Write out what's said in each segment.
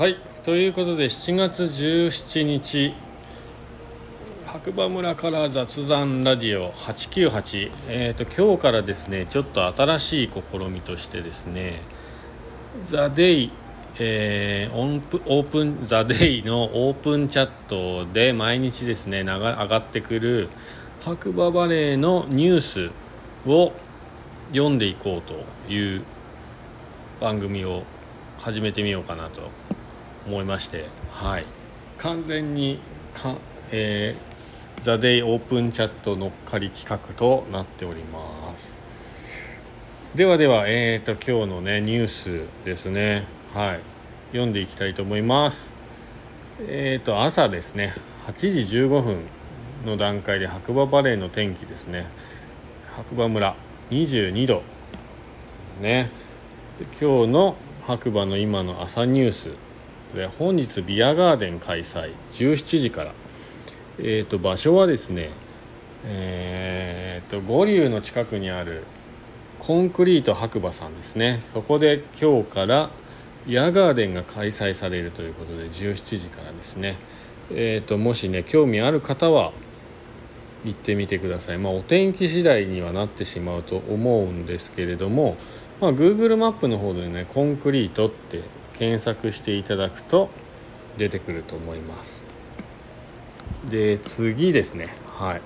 はい。ということで7月17日白馬村から雑談ラジオ898えっ、ー、と今日からですねちょっと新しい試みとしてですねザ・デイえー、オンプオープンザ・デイのオープンチャットで毎日ですね上がってくる白馬バレーのニュースを読んでいこうという番組を始めてみようかなと思いまして。はい。完全にか、えー、ザ・デイオープンチャット乗っかり企画となっております。ではではえーと今日のねニュースですね。はい。読んでいきたいと思います。えっ、ー、と朝ですね。8時15分の段階で白馬バレーの天気ですね。白馬村22度。ね。で今日の白馬の今の朝ニュースで本日ビアガーデン開催17時から。えっ、ー、と場所はですねえっ、ー、と五竜の近くにあるコンクリート白馬さんですね。そこで今日からビアガーデンが開催されるということで17時からですね。えーと、もしね興味ある方は行ってみてください。まあお天気次第にはなってしまうと思うんですけれども、まあ、Google マップの方でねコンクリートって検索していただくと出てくると思います。で次ですね。はい。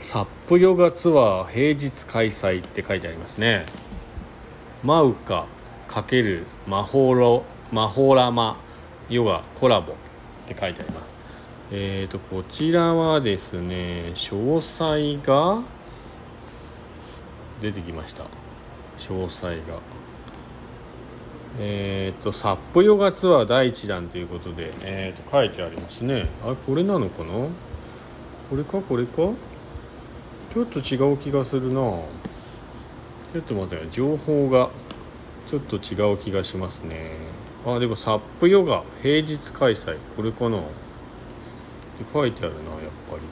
サップヨガツアー平日開催って書いてありますね。マウカ×魔法ロ魔法ラマヨガコラボって書いてあります。えーとこちらはですね詳細が出てきました。詳細が。えっ、ー、とサップヨガツアー第1弾ということで、えー、と書いてありますね。あこれなのかな？これか？これか？ちょっと違う気がするな。ちょっと待って情報がちょっと違う気がしますね。あでもサップヨガ平日開催。これかな？って書いてあるなやっぱり。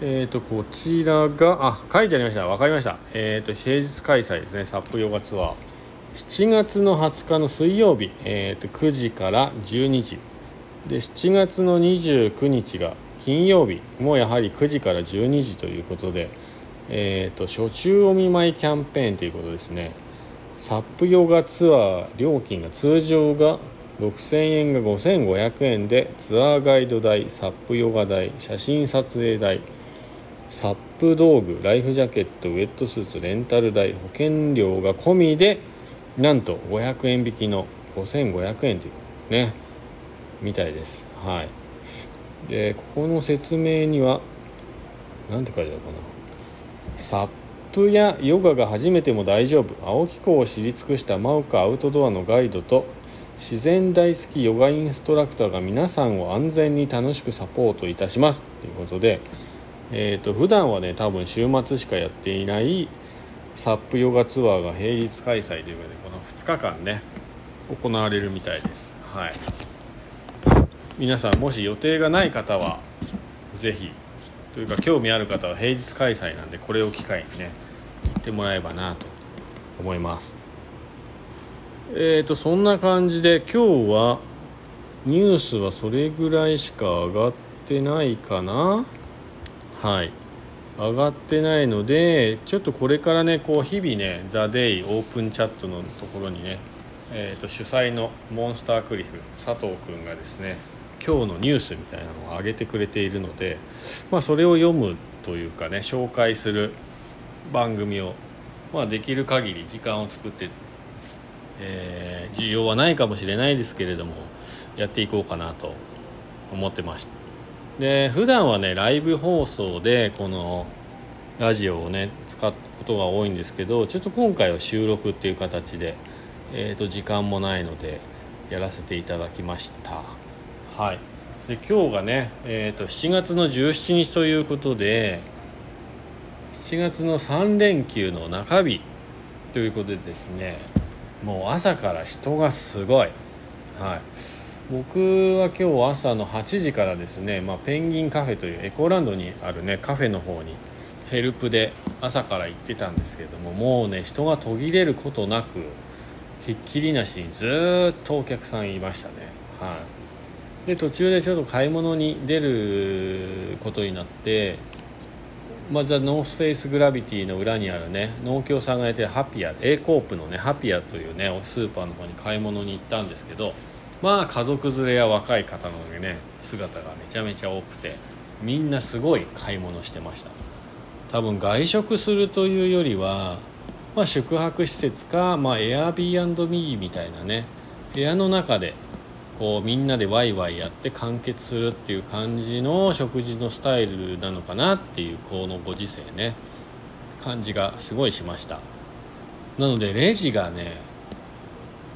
え、ー、とこちらがあ書いてありました。分かりました。えっ、ー、と平日開催ですね。サップヨガツアー7月の20日の水曜日、えー、と9時から12時。で7月の29日が金曜日。もうやはり9時から12時ということでえーと、初中お見舞いキャンペーンということですね。サップヨガツアー料金が通常が6000円が5500円でツアーガイド代サップヨガ代写真撮影代サップ道具ライフジャケットウェットスーツレンタル代保険料が込みでなんと500円引きの5500円ということですねみたいです。はい。でここの説明には何て書いてあるかな。サップやヨガが初めても大丈夫。青木湖を知り尽くしたマウカアウトドアのガイドと自然大好きヨガインストラクターが皆さんを安全に楽しくサポートいたします。ということで、えーと、普段はね多分週末しかやっていないサップヨガツアーが平日開催ということでこの2日間ね行われるみたいです。はい。皆さんもし予定がない方は是非というか興味ある方は平日開催なんでこれを機会にね行ってもらえばなと思います。えーとそんな感じで今日はニュースはそれぐらいしか上がってないかな。はい。上がってないのでちょっとこれからねこう日々ね「ザ・デイオープンチャットのところにね、えー、と主催のモンスタークリフ佐藤君がですね今日のニュースみたいなのを上げてくれているので、まあ、それを読むというかね紹介する番組を、まあ、できる限り時間を作って、えー、需要はないかもしれないですけれどもやっていこうかなと思ってましたで普段はねライブ放送でこのラジオをね使うことが多いんですけどちょっと今回は収録っていう形で、えー、と時間もないのでやらせていただきました。はい。で今日がね、えーと、7月の17日ということで7月の3連休の中日ということでですねもう朝から人がすごい。はい。僕は今日朝の8時からですね、まあ、ペンギンカフェというエコーランドにあるねカフェの方にヘルプで朝から行ってたんですけどももうね人が途切れることなくひっきりなしにずっとお客さんいましたね。はい。で途中でちょっと買い物に出ることになってまずはノースフェイスグラビティの裏にあるね農協さんがやってるハピア A コープのねハピアというねスーパーの方に買い物に行ったんですけどまあ家族連れや若い方のね姿がめちゃめちゃ多くてみんなすごい買い物してました。多分外食するというよりは、まあ、宿泊施設か、まあ、Airbnb みたいなね部屋の中でこうみんなでワイワイやって完結するっていう感じの食事のスタイルなのかなっていうこのご時世ね感じがすごいしました。なのでレジがね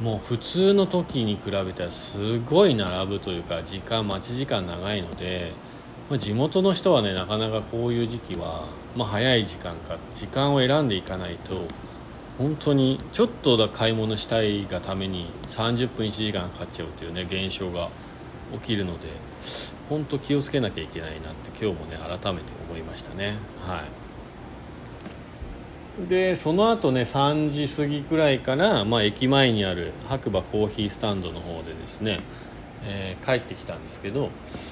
もう普通の時に比べたらすごい並ぶというか時間待ち時間長いので、まあ、地元の人はねなかなかこういう時期は、まあ、早い時間か時間を選んでいかないと本当にちょっとだ買い物したいがために30分1時間かかっちゃうというね現象が起きるので本当気をつけなきゃいけないなって今日もね改めて思いましたね。はい。でその後ね3時過ぎくらいから、まあ、駅前にある白馬コーヒースタンドの方でですね、えー、帰ってきたんですけど、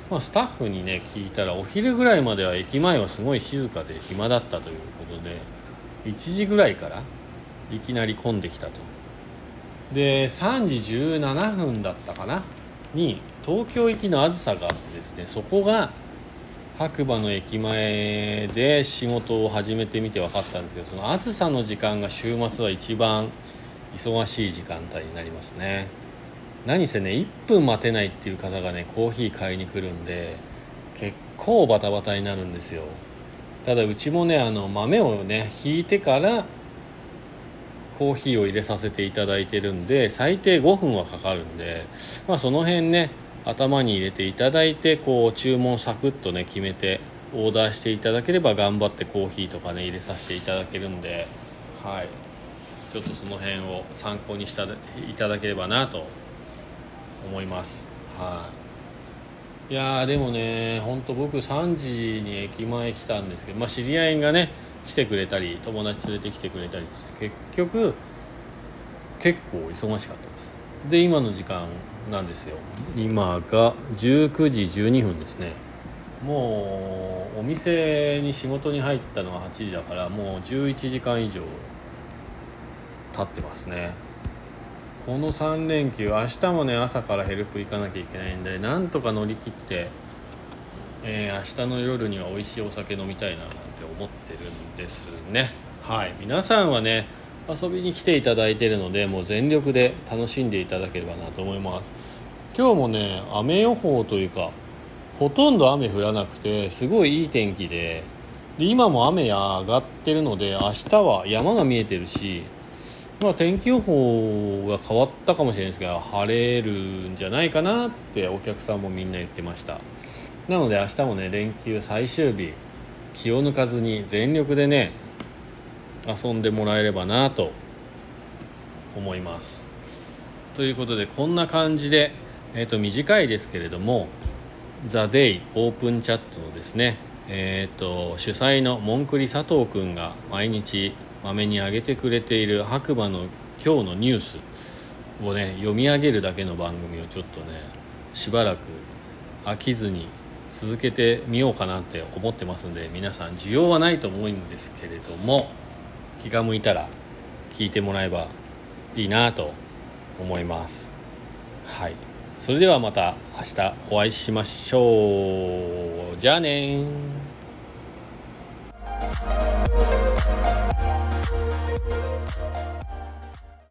まあ、スタッフにね聞いたらお昼ぐらいまでは駅前はすごい静かで暇だったということで1時ぐらいからいきなり混んできたと。で3時17分だったかな？に東京行きのあずさがあってですねそこが白馬の駅前で仕事を始めてみて分かったんですけどそのあずさの時間が週末は一番忙しい時間帯になりますね。何せね1分待てないっていう方がねコーヒー買いに来るんで結構バタバタになるんですよ。ただうちもねあの豆をねひいてからコーヒーを入れさせていただいてるんで最低5分はかかるんで、まあ、その辺ね頭に入れていただいてこう注文サクッとね決めてオーダーしていただければ頑張ってコーヒーとかね入れさせていただけるんではい。ちょっとその辺を参考にしたいただければなと思います。はい。いやでもねほんと僕3時に駅前来たんですけどまあ知り合いがね来てくれたり友達連れてきてくれたり結局結構忙しかったです。で今の時間なんですよ。今が19時12分ですね。もうお店に仕事に入ったのは8時だからもう11時間以上経ってますね。この3連休明日もね朝からヘルプ行かなきゃいけないんでなんとか乗り切ってえー、明日の夜には美味しいお酒飲みたいななんて思ってるんですね。はい。皆さんはね遊びに来ていただいてるのでもう全力で楽しんでいただければなと思います。今日もね雨予報というかほとんど雨降らなくてすごいいい天気でで今も雨上がってるので明日は山が見えてるしまあ、天気予報が変わったかもしれないですけど晴れるんじゃないかなってお客さんもみんな言ってました。なので明日もね連休最終日気を抜かずに全力でね遊んでもらえればなと思います。ということでこんな感じで、えー、と短いですけれども「ザ・デイオープンチャットのですねえーと、主催のモンクリ佐藤君が毎日まめに上げてくれている白馬の今日のニュースをね読み上げるだけの番組をちょっとねしばらく飽きずに続けてみようかなって思ってますんで皆さん需要はないと思うんですけれども気が向いたら聞いてもらえばいいなと思います。はい。それではまた明日お会いしましょう。じゃあね